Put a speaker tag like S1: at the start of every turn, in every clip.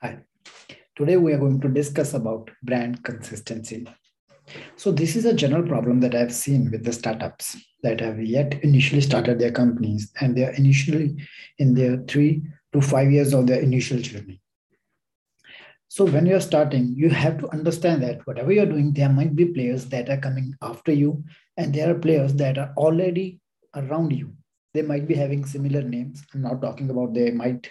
S1: Hi. Today we are going to discuss about brand consistency. So this is a general problem that I've seen with the startups that have yet initially started their companies and they are initially in their three to five years of their initial journey. So when you're starting, you have to understand that whatever you're doing, there might be players that are coming after you, and there are players that are already around you. They might be having similar names. I'm not talking about they might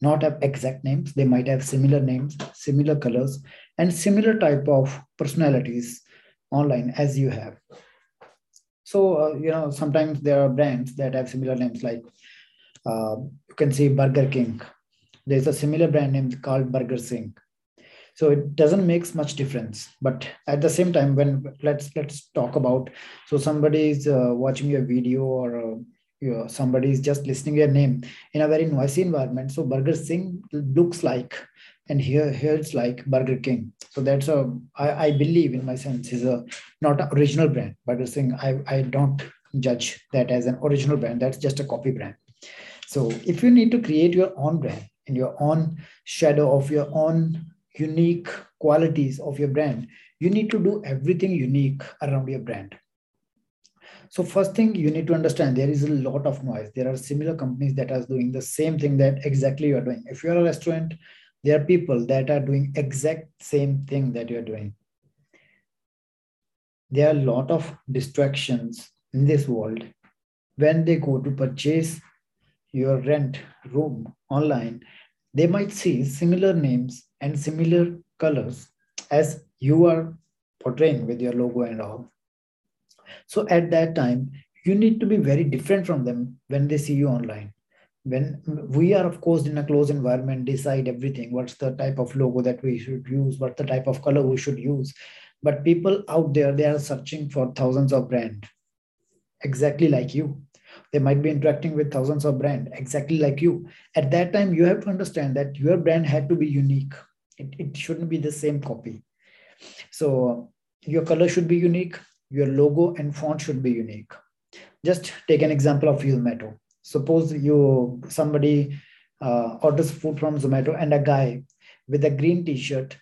S1: not have exact names. They might have similar names, similar colors, and similar type of personalities online as you have. So, uh, you know, sometimes there are brands that have similar names like uh, you can see Burger King. There's a similar brand name called Burger Singh so it doesn't make much difference but at the same time when let's let's talk about so somebody is uh, watching your video or you know, somebody is just listening your name in a very noisy environment. So burger singh looks like and here it's like burger king. So that's a i, I believe in my sense is a not an original brand. Burger singh i i don't judge that as an original brand. That's just a copy brand. So if you need to create your own brand in your own shadow of your own unique qualities of your brand you need to do everything unique around your brand so first thing you need to understand there is a lot of noise. There are similar companies that are doing the same thing that exactly you are doing. If you're a restaurant there are people that are doing exact same thing that you're doing. There are a lot of distractions in this world. When they go to purchase your rent room online they might see similar names and similar colors as you are portraying with your logo and all. So at that time, you need to be very different from them when they see you online. When we are, of course, in a closed environment, decide everything. What's the type of logo that we should use? What's the type of color we should use? But people out there, they are searching for thousands of brands exactly like you they might be interacting with thousands of brand exactly like you at that time you have to understand that your brand had to be unique it, it shouldn't be the same copy so your color should be unique your logo and font should be unique. Just take an example of zomato. Suppose you somebody uh, orders food from zomato and a guy with a green t-shirt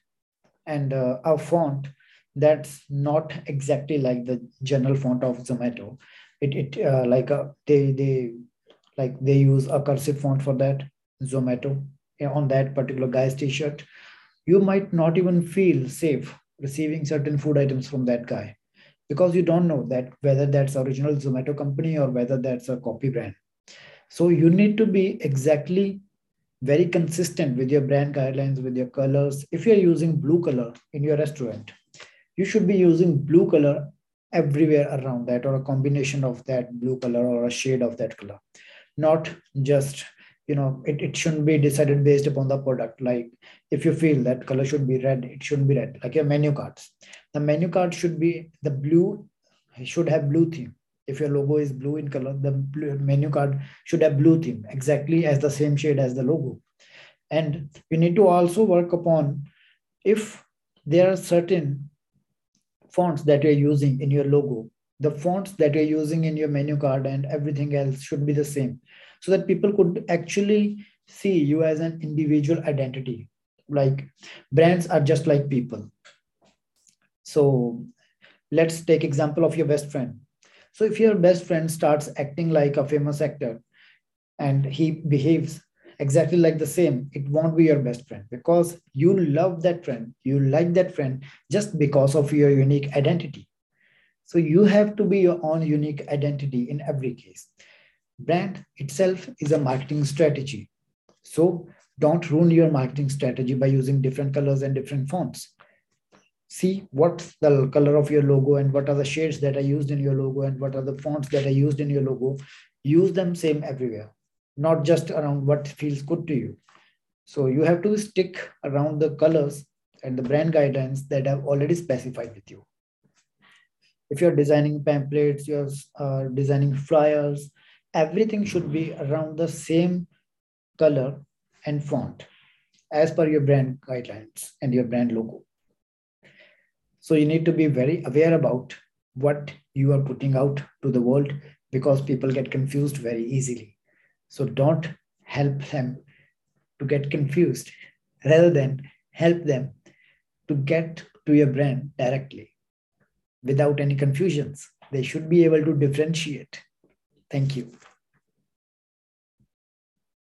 S1: and uh, a font that's not exactly like the general font of zomato. It it uh, like uh, they they like they use a cursive font for that zomato on that particular guy's t-shirt. You might not even feel safe receiving certain food items from that guy because you don't know that whether that's original zomato company or whether that's a copy brand. So you need to be exactly very consistent with your brand guidelines with your colors. If you're using blue color in your restaurant you should be using blue color everywhere around that or a combination of that blue color or a shade of that color. Not just you know it, it shouldn't be decided based upon the product. Like if you feel that color should be red it shouldn't be red. Like your menu cards. The menu card should be the blue should have blue theme. If your logo is blue in color the menu card should have blue theme exactly as the same shade as the logo. And you need to also work upon if there are certain fonts that you're using in your logo, the fonts that you're using in your menu card and everything else should be the same so that people could actually see you as an individual identity. Like brands are just like people. So let's take example of your best friend. So if your best friend starts acting like a famous actor and he behaves exactly like the same, it won't be your best friend because you love that friend. You like that friend just because of your unique identity. So you have to be your own unique identity in every case. Brand itself is a marketing strategy. So don't ruin your marketing strategy by using different colors and different fonts. See what's the color of your logo and what are the shades that are used in your logo and what are the fonts that are used in your logo. Use them same everywhere not just around what feels good to you. So you have to stick around the colors and the brand guidelines that I've already specified with you. If you're designing pamphlets, you're uh, designing flyers, everything should be around the same color and font as per your brand guidelines and your brand logo. So you need to be very aware about what you are putting out to the world because people get confused very easily. So don't help them to get confused. rather than help them to get to your brand directly without any confusions. They should be able to differentiate. Thank you.